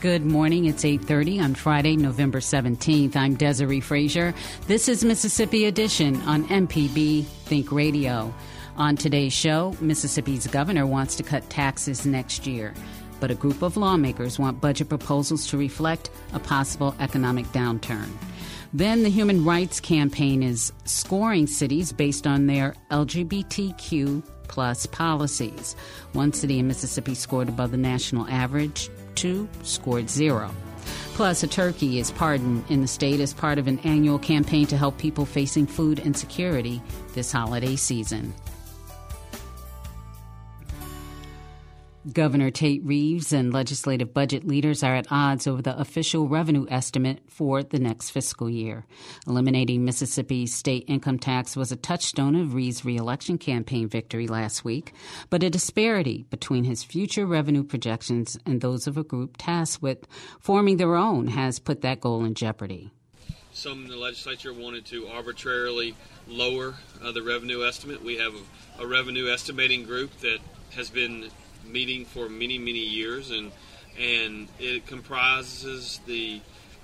Good morning. It's 8:30 on Friday, November 17th. I'm Desiree Frazier. This is Mississippi Edition on MPB Think Radio. On today's show, Mississippi's governor wants to cut taxes next year, but a group of lawmakers want budget proposals to reflect a possible economic downturn. Then the Human Rights Campaign is scoring cities based on their LGBTQ plus policies. One city in Mississippi scored above the national average, two scored zero. Plus, a turkey is pardoned in the state as part of an annual campaign to help people facing food insecurity this holiday season. Governor Tate Reeves and legislative budget leaders are at odds over the official revenue estimate for the next fiscal year. Eliminating Mississippi's state income tax was a touchstone of Reeves' reelection campaign victory last week, but a disparity between his future revenue projections and those of a group tasked with forming their own has put that goal in jeopardy. Some in the legislature wanted to arbitrarily lower uh, the revenue estimate. We have a, a revenue estimating group that has been meeting for many, many years, and and it comprises the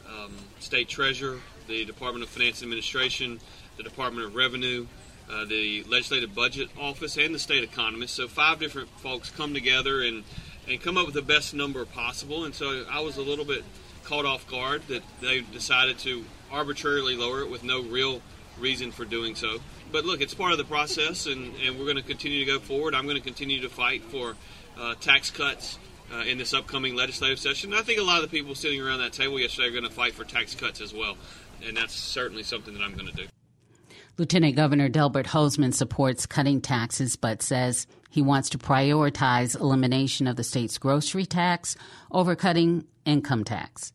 um, state treasurer, the Department of Finance and Administration, the Department of Revenue, uh, the Legislative Budget Office, and the state economist. So five different folks come together and and come up with the best number possible. And so I was a little bit caught off guard that they decided to arbitrarily lower it with no real reason for doing so. But look, it's part of the process, and, and we're going to continue to go forward. I'm going to continue to fight for uh, tax cuts uh, in this upcoming legislative session. And I think a lot of the people sitting around that table yesterday are going to fight for tax cuts as well, and that's certainly something that I'm going to do. Lieutenant Governor Delbert Hosemann supports cutting taxes, but says he wants to prioritize elimination of the state's grocery tax over cutting income tax.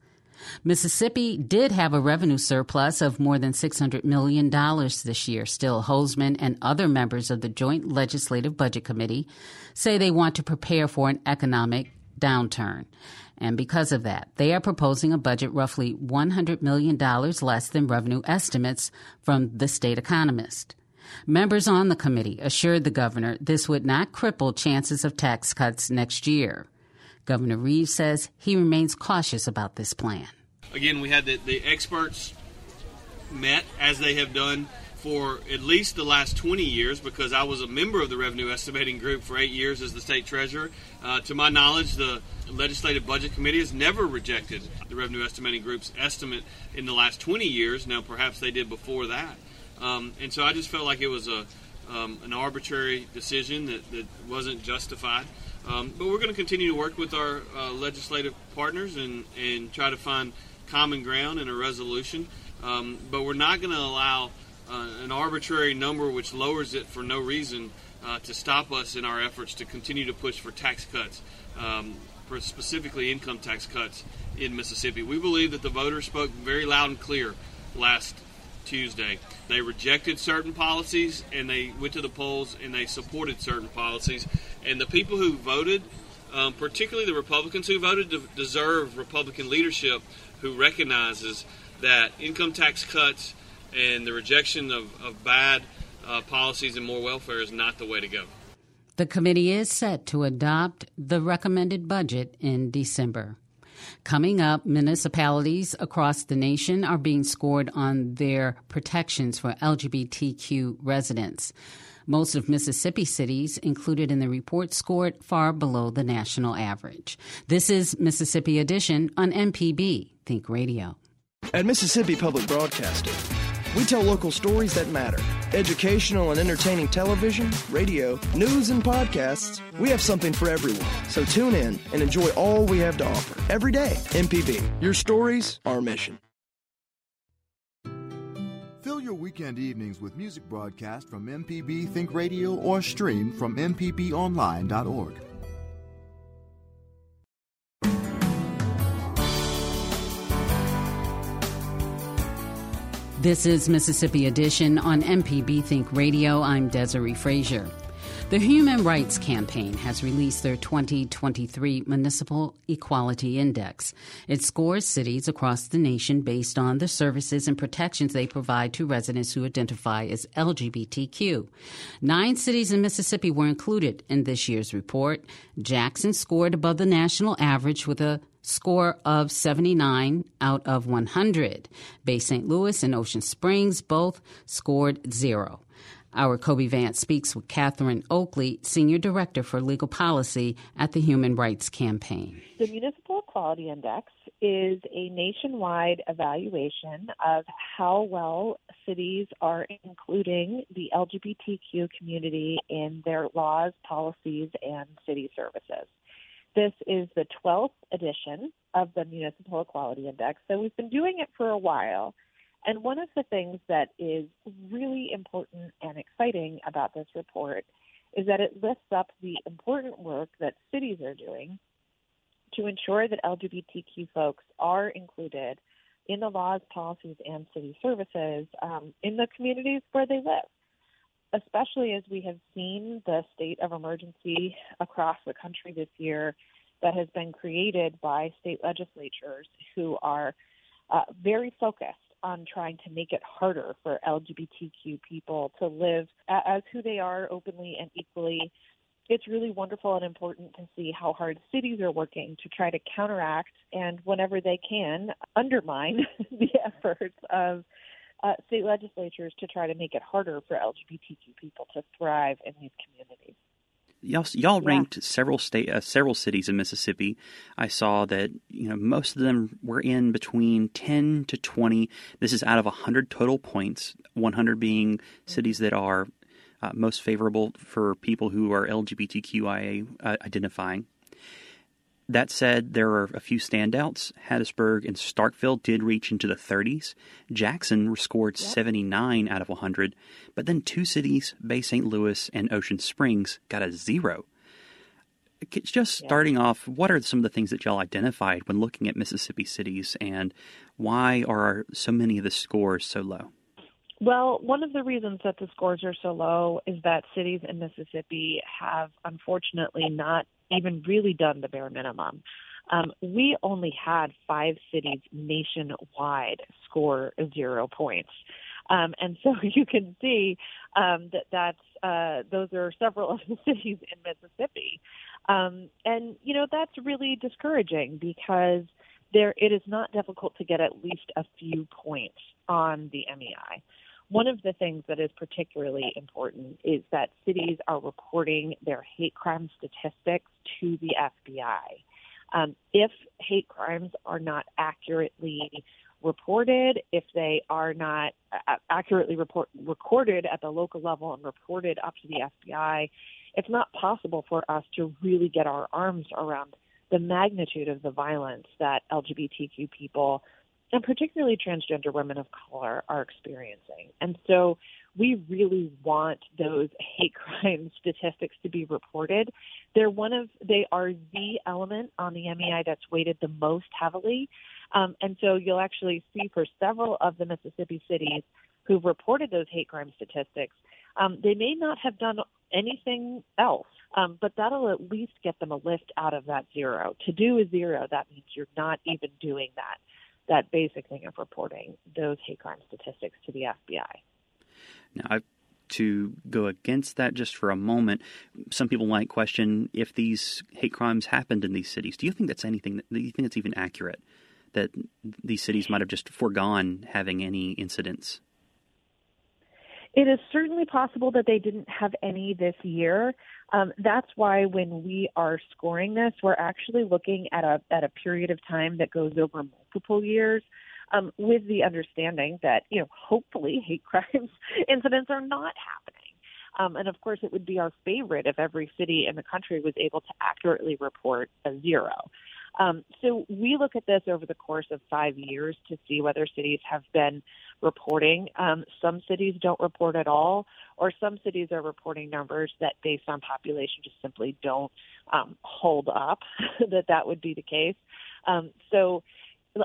Mississippi did have a revenue surplus of more than $600 million this year. Still, Hosemann and other members of the Joint Legislative Budget Committee say they want to prepare for an economic downturn. And because of that, they are proposing a budget roughly $100 million less than revenue estimates from the state economist. Members on the committee assured the governor this would not cripple chances of tax cuts next year. Governor Reeves says he remains cautious about this plan. Again, we had the, the experts met as they have done for at least the last 20 years because I was a member of the revenue estimating group for eight years as the state treasurer. Uh, to my knowledge, the legislative budget committee has never rejected the revenue estimating group's estimate in the last 20 years. Now, perhaps they did before that. Um, and so I just felt like it was a um, an arbitrary decision that, that wasn't justified. Um, but we're going to continue to work with our uh, legislative partners and, and try to find common ground and a resolution. Um, but we're not going to allow uh, an arbitrary number which lowers it for no reason uh, to stop us in our efforts to continue to push for tax cuts, um, for specifically income tax cuts in Mississippi. We believe that the voters spoke very loud and clear last Tuesday. They rejected certain policies and they went to the polls and they supported certain policies. And the people who voted, um, particularly the Republicans who voted, deserve Republican leadership who recognizes that income tax cuts and the rejection of, of bad uh, policies and more welfare is not the way to go. The committee is set to adopt the recommended budget in December. Coming up, municipalities across the nation are being scored on their protections for LGBTQ residents. Most of Mississippi cities included in the report scored far below the national average. This is Mississippi Edition on MPB Think Radio. At Mississippi Public Broadcasting, we tell local stories that matter. Educational and entertaining television, radio, news, and podcasts. We have something for everyone. So tune in and enjoy all we have to offer. Every day, MPB. Your stories, our mission. Fill your weekend evenings with music broadcast from MPB Think Radio or stream from MPBOnline.org. This is Mississippi Edition on MPB Think Radio. I'm Desiree Frazier. The Human Rights Campaign has released their 2023 Municipal Equality Index. It scores cities across the nation based on the services and protections they provide to residents who identify as LGBTQ. Nine cities in Mississippi were included in this year's report. Jackson scored above the national average with a score of 79 out of 100. Bay St. Louis and Ocean Springs both scored zero. Our Kobee Vance speaks with Cathryn Oakley, Senior Director for Legal Policy at the Human Rights Campaign. The Municipal Equality Index is a nationwide evaluation of how well cities are including the LGBTQ community in their laws, policies, and city services. This is the 12th edition of the Municipal Equality Index. So we've been doing it for a while. And one of the things that is really important and exciting about this report is that it lifts up the important work that cities are doing to ensure that LGBTQ folks are included in the laws, policies, and city services um, in the communities where they live especially as we have seen the state of emergency across the country this year that has been created by state legislatures who are uh, very focused on trying to make it harder for LGBTQ people to live as who they are openly and equally. It's really wonderful and important to see how hard cities are working to try to counteract and, whenever they can, undermine the efforts of uh, state legislatures to try to make it harder for LGBTQ people to thrive in these communities. Y'all, y'all ranked several state, uh, several cities in Mississippi. I saw that you know most of them were in between ten to twenty. This is out of hundred total points. One hundred being cities that are uh, most favorable for people who are LGBTQIA uh, identifying. That said, there are a few standouts. Hattiesburg and Starkville did reach into the 30s. Jackson scored yep. 79 out of 100, but then two cities, Bay St. Louis and Ocean Springs, got a zero. Just starting off, what are some of the things that y'all identified when looking at Mississippi cities, and why are so many of the scores so low? Well, one of the reasons that the scores are so low is that cities in Mississippi have unfortunately not even really done the bare minimum. Um, we only had five cities nationwide score zero points. Um, and so you can see um, that that's uh, those are several of the cities in Mississippi, um, and you know that's really discouraging because there it is not difficult to get at least a few points on the MEI. One of the things that is particularly important is that cities are reporting their hate crime statistics to the FBI. Um, if hate crimes are not accurately reported, if they are not accurately report, recorded at the local level and reported up to the FBI, it's not possible for us to really get our arms around the magnitude of the violence that LGBTQ people and particularly transgender women of color are experiencing. And so we really want those hate crime statistics to be reported. They're one of they are the element on the MEI that's weighted the most heavily. Um, and so you'll actually see for several of the Mississippi cities who've reported those hate crime statistics, um, they may not have done anything else, um, but that'll at least get them a lift out of that zero. To do a zero, that means you're not even doing that that basic thing of reporting those hate crime statistics to the FBI. Now, I to go against that just for a moment, some people might question if these hate crimes happened in these cities. Do you think that's anything? Do you think that's even accurate? That these cities might have just foregone having any incidents? It is certainly possible that they didn't have any this year. Um, that's why when we are scoring this, we're actually looking at a at a period of time that goes over multiple years, um, with the understanding that you know hopefully hate crimes incidents are not happening. Um, and of course, it would be our favorite if every city in the country was able to accurately report a zero. Um, so we look at this over the course of five years to see whether cities have been reporting. Um, some cities don't report at all, or some cities are reporting numbers that, based on population, just simply don't um, hold up. that that would be the case. Um, so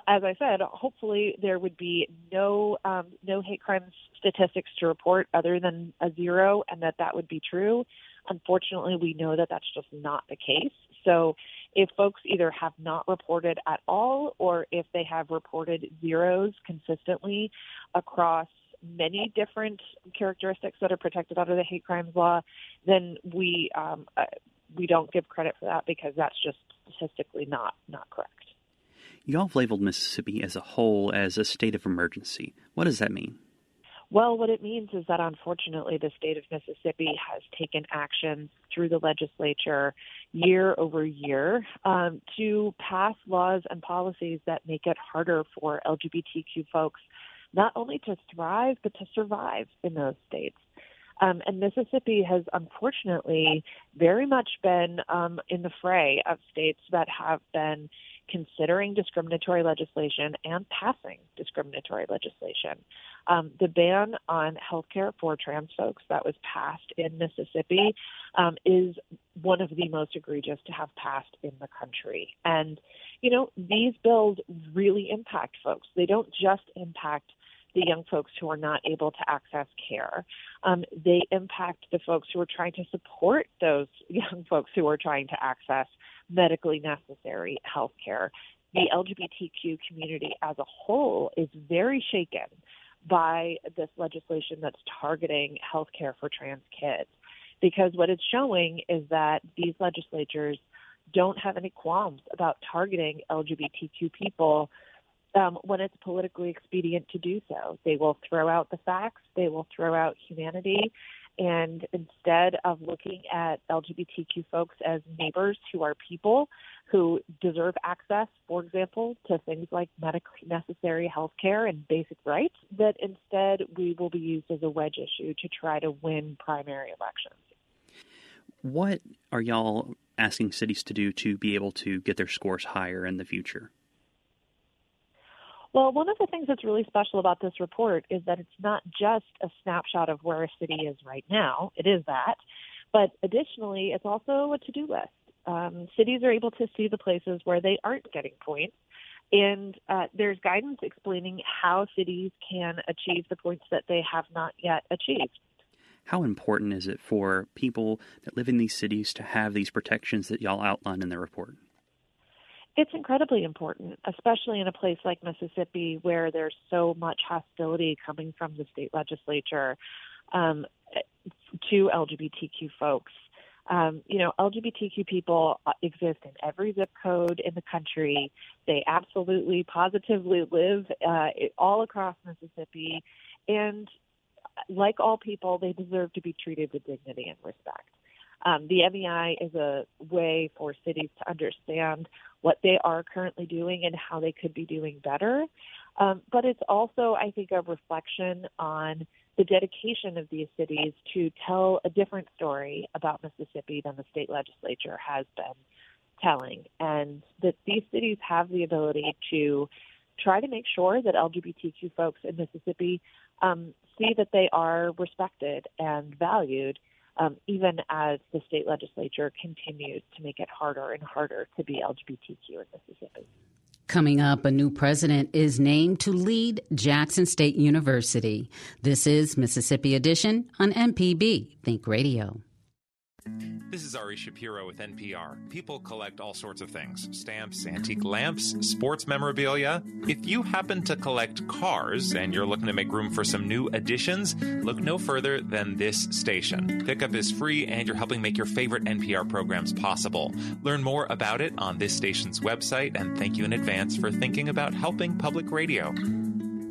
as I said, hopefully there would be no um, no hate crimes statistics to report other than a zero, and that that would be true. Unfortunately, we know that that's just not the case. So, if folks either have not reported at all, or if they have reported zeros consistently across many different characteristics that are protected under the hate crimes law, then we um, uh, we don't give credit for that because that's just statistically not not correct. Y'all have labeled Mississippi as a whole as a state of emergency. What does that mean? Well, what it means is that unfortunately the state of Mississippi has taken action through the legislature year over year um, to pass laws and policies that make it harder for LGBTQ folks not only to thrive, but to survive in those states. Um, and Mississippi has unfortunately very much been um, in the fray of states that have been considering discriminatory legislation and passing discriminatory legislation. Um, the ban on health care for trans folks that was passed in Mississippi um, is one of the most egregious to have passed in the country. And, you know, these bills really impact folks. They don't just impact the young folks who are not able to access care. Um, they impact the folks who are trying to support those young folks who are trying to access medically necessary health care. The LGBTQ community as a whole is very shaken by this legislation that's targeting health care for trans kids. Because what it's showing is that these legislatures don't have any qualms about targeting LGBTQ people um, when it's politically expedient to do so. They will throw out the facts, they will throw out humanity, and instead of looking at LGBTQ folks as neighbors who are people who deserve access, for example, to things like medically necessary health care and basic rights, that instead we will be used as a wedge issue to try to win primary elections. What are y'all asking cities to do to be able to get their scores higher in the future? Well, one of the things that's really special about this report is that it's not just a snapshot of where a city is right now. It is that. But additionally, it's also a to do list. Um, cities are able to see the places where they aren't getting points. And uh, there's guidance explaining how cities can achieve the points that they have not yet achieved. How important is it for people that live in these cities to have these protections that y'all outline in the report? It's incredibly important, especially in a place like Mississippi where there's so much hostility coming from the state legislature um, to LGBTQ folks. Um, you know, LGBTQ people exist in every zip code in the country. They absolutely, positively live uh, all across Mississippi. And like all people, they deserve to be treated with dignity and respect. Um, the MEI is a way for cities to understand what they are currently doing and how they could be doing better. Um, but it's also, I think, a reflection on the dedication of these cities to tell a different story about Mississippi than the state legislature has been telling, and that these cities have the ability to try to make sure that LGBTQ folks in Mississippi um, see that they are respected and valued um, even as the state legislature continues to make it harder and harder to be LGBTQ in Mississippi. Coming up, a new president is named to lead Jackson State University. This is Mississippi Edition on MPB Think Radio. This is Ari Shapiro with NPR. People collect all sorts of things stamps, antique lamps, sports memorabilia. If you happen to collect cars and you're looking to make room for some new additions, look no further than this station. Pickup is free and you're helping make your favorite NPR programs possible. Learn more about it on this station's website and thank you in advance for thinking about helping public radio.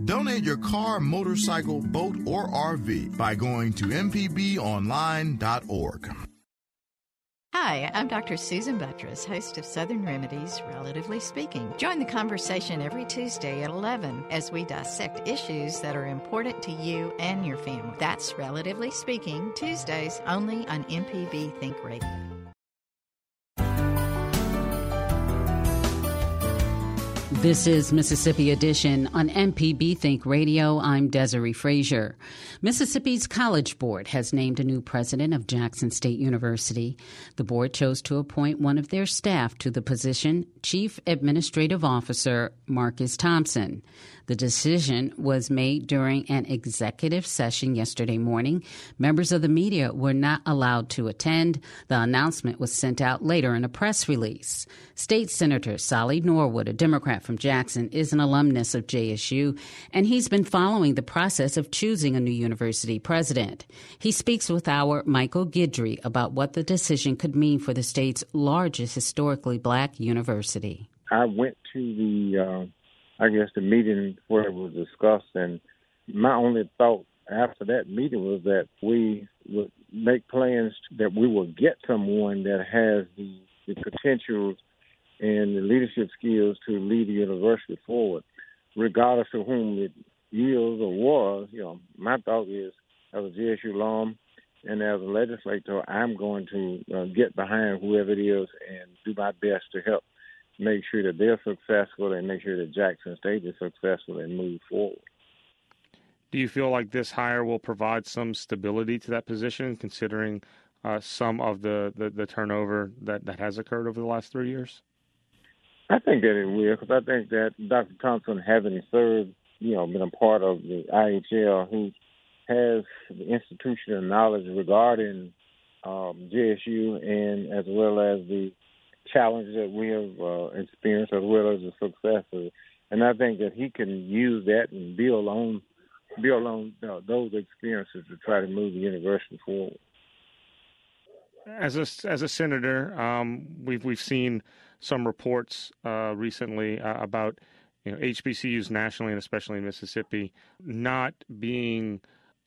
Donate your car, motorcycle, boat, or RV by going to mpbonline.org. Hi, I'm Dr. Susan Buttross, host of Southern Remedies, Relatively Speaking. Join the conversation every Tuesday at 11 as we dissect issues that are important to you and your family. That's Relatively Speaking, Tuesdays only on MPB Think Radio. This is Mississippi Edition on MPB Think Radio. I'm Desiree Frazier. Mississippi's College Board has named a new president of Jackson State University. The board chose to appoint one of their staff to the position, Chief Administrative Officer Marcus Thompson. The decision was made during an executive session yesterday morning. Members of the media were not allowed to attend. The announcement was sent out later in a press release. State Senator Sollie Norwood, a Democrat from Jackson, is an alumnus of JSU, and he's been following the process of choosing a new university president. He speaks with our Michael Guidry about what the decision could mean for the state's largest historically black university. I went to the uh I guess the meeting where it was discussed, and my only thought after that meeting was that we would make plans that we will get someone that has the, the potential and the leadership skills to lead the university forward, regardless of whom it is or was. You know, my thought is, as a JSU alum and as a legislator, I'm going to uh, get behind whoever it is and do my best to help make sure that they're successful and make sure that Jackson State is successful and move forward. Do you feel like this hire will provide some stability to that position, considering uh, some of the, the, the, turnover that, that has occurred over the last three years? I think that it will, because I think that Dr. Thompson, having served, you know, been a part of the IHL, who has the institutional knowledge regarding um, JSU and as well as the challenge that we have uh, experienced as well as the successes. And I think that he can use that and build on build on uh, those experiences to try to move the university forward. As a as a senator, um, we've we've seen some reports uh, recently uh, about you know HBCUs nationally and especially in Mississippi not being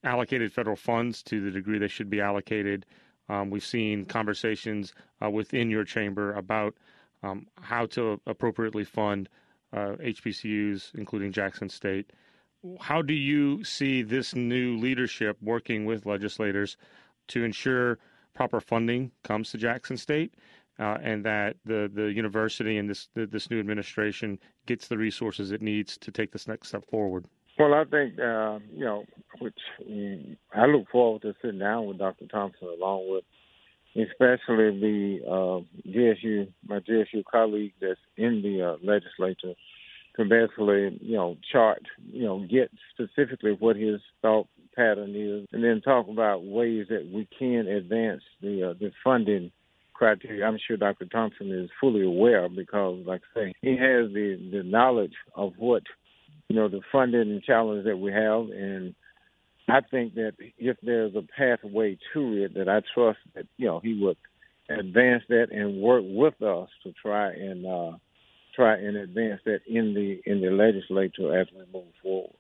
allocated federal funds to the degree they should be allocated. Um, we've seen conversations uh, within your chamber about um, how to appropriately fund uh, HBCUs, including Jackson State. How do you see this new leadership working with legislators to ensure proper funding comes to Jackson State uh, and that the, the university and this the, this new administration gets the resources it needs to take this next step forward? Well, I think uh, you know, which um, I look forward to sitting down with Dr. Thompson, along with especially the uh, JSU, my JSU colleague that's in the uh, legislature, to basically you know chart, you know, get specifically what his thought pattern is, and then talk about ways that we can advance the uh, the funding criteria. I'm sure Dr. Thompson is fully aware because, like I say, he has the the knowledge of what you know, the funding and challenge that we have. And I think that if there's a pathway to it, that I trust that, you know, he would advance that and work with us to try and uh, try and advance that in the in the legislature as we move forward.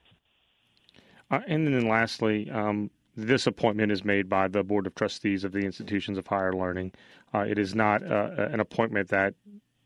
Uh, and then lastly, um, this appointment is made by the Board of Trustees of the Institutions of Higher Learning. Uh, it is not uh, an appointment that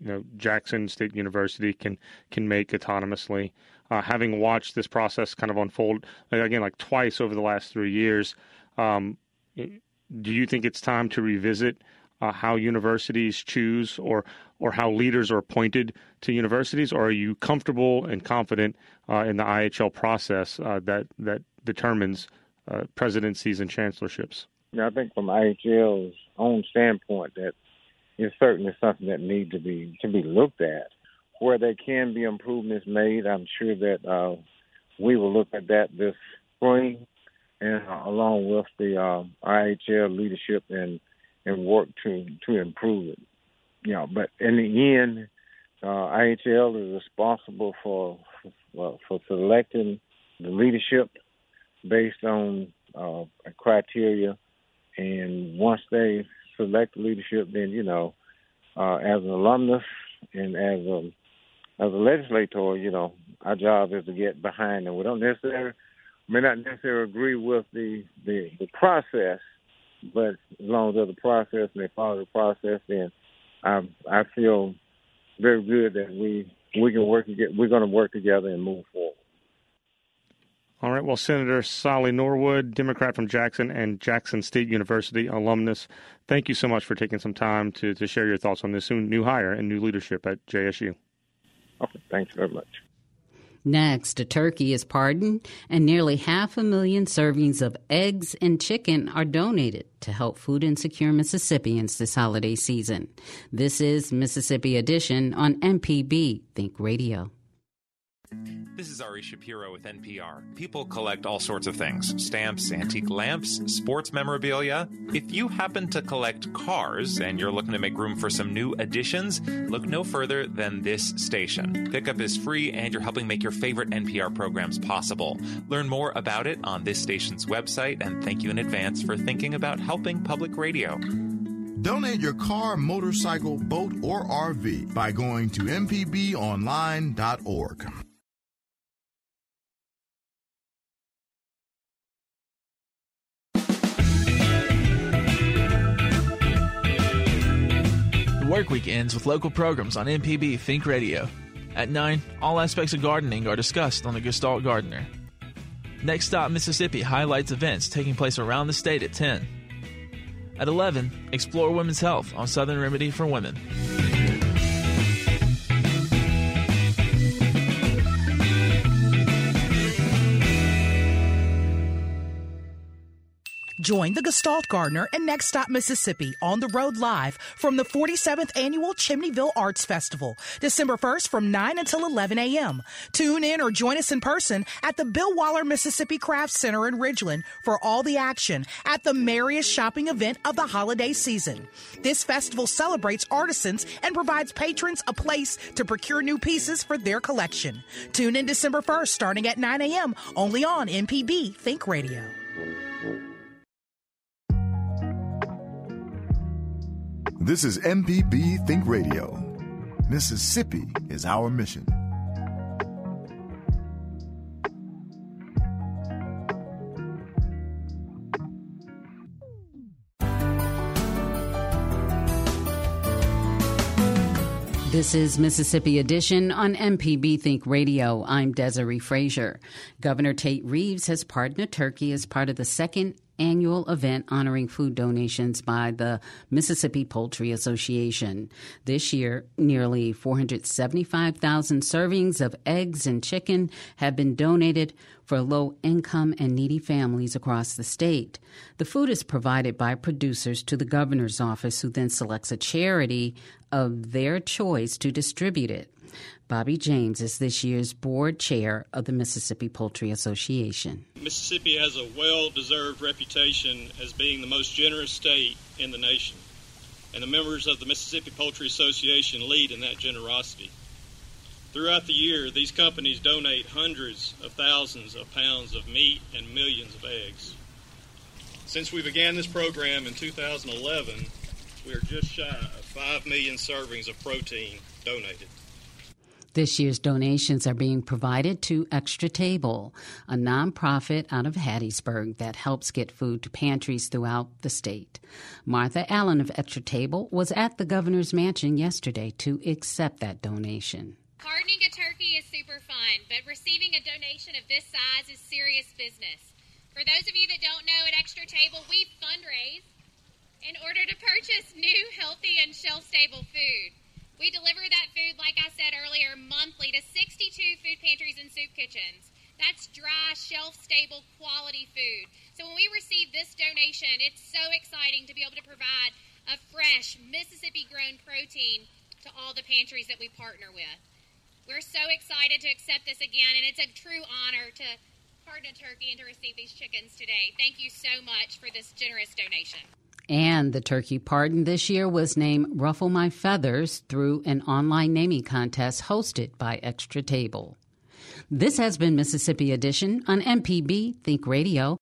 you know Jackson State University can can make autonomously uh, having watched this process kind of unfold again like twice over the last three years, um, do you think it's time to revisit uh, how universities choose or or how leaders are appointed to universities, or are you comfortable and confident uh, in the IHL process uh, that that determines uh, presidencies and chancellorships? Yeah, I think from IHL's own standpoint, that is certainly something that needs to be to be looked at where there can be improvements made, I'm sure that uh, we will look at that this spring, and uh, along with the uh, IHL leadership and and work to to improve it. You know, but in the end, uh, IHL is responsible for for, for selecting the leadership based on uh, criteria, and once they select the leadership, then you know, uh, as an alumnus and as a as a legislator, you know, our job is to get behind them. We don't necessarily may not necessarily agree with the the, the process, but as long as a process and they follow the process, then I I feel very good that we we can work. We're going to work together and move forward. All right. Well, Senator Sollie Norwood, Democrat from Jackson and Jackson State University alumnus, thank you so much for taking some time to, to share your thoughts on this new hire and new leadership at JSU. Okay. Thanks very much. Next, a turkey is pardoned, and nearly half a million servings of eggs and chicken are donated to help food insecure Mississippians this holiday season. This is Mississippi Edition on MPB Think Radio. This is Ari Shapiro with NPR. People collect all sorts of things stamps, antique lamps, sports memorabilia. If you happen to collect cars and you're looking to make room for some new additions, look no further than this station. Pickup is free and you're helping make your favorite NPR programs possible. Learn more about it on this station's website and thank you in advance for thinking about helping public radio. Donate your car, motorcycle, boat, or RV by going to mpbonline.org. work week ends with local programs on MPB Think Radio. At 9, all aspects of gardening are discussed on the Gestalt Gardener. Next Stop Mississippi highlights events taking place around the state at 10. At 11, explore women's health on Southern Remedy for Women. Join the Gestalt Gardener and Next Stop Mississippi on the road live from the 47th Annual Chimneyville Arts Festival, December 1st from 9 until 11 a.m. Tune in or join us in person at the Bill Waller Mississippi Craft Center in Ridgeland for all the action at the merriest shopping event of the holiday season. This festival celebrates artisans and provides patrons a place to procure new pieces for their collection. Tune in December 1st starting at 9 a.m. only on MPB Think Radio. This is MPB Think Radio. Mississippi is our mission. This is Mississippi Edition on MPB Think Radio. I'm Desiree Frazier. Governor Tate Reeves has pardoned a turkey as part of the second annual event honoring food donations by the Mississippi Poultry Association. This year, nearly 475,000 servings of eggs and chicken have been donated for low income and needy families across the state. The food is provided by producers to the governor's office, who then selects a charity of their choice to distribute it. Bobby James is this year's board chair of the Mississippi Poultry Association. Mississippi has a well deserved reputation as being the most generous state in the nation, and the members of the Mississippi Poultry Association lead in that generosity. Throughout the year, these companies donate hundreds of thousands of pounds of meat and millions of eggs. Since we began this program in 2011, we are just shy of 5 million servings of protein donated. This year's donations are being provided to Extra Table, a nonprofit out of Hattiesburg that helps get food to pantries throughout the state. Martha Allen of Extra Table was at the governor's mansion yesterday to accept that donation. Pardoning a turkey is super fun, but receiving a donation of this size is serious business. For those of you that don't know, at Extra Table, we fundraise in order to purchase new, healthy, and shelf stable food. We deliver that food, like I said earlier, monthly to 62 food pantries and soup kitchens. That's dry, shelf stable, quality food. So when we receive this donation, it's so exciting to be able to provide a fresh, Mississippi grown protein to all the pantries that we partner with. We're so excited to accept this again, and it's a true honor to partner turkey and to receive these chickens today. Thank you so much for this generous donation. And the turkey pardon this year was named Ruffle My Feathers through an online naming contest hosted by Extra Table. This has been Mississippi Edition on MPB Think Radio.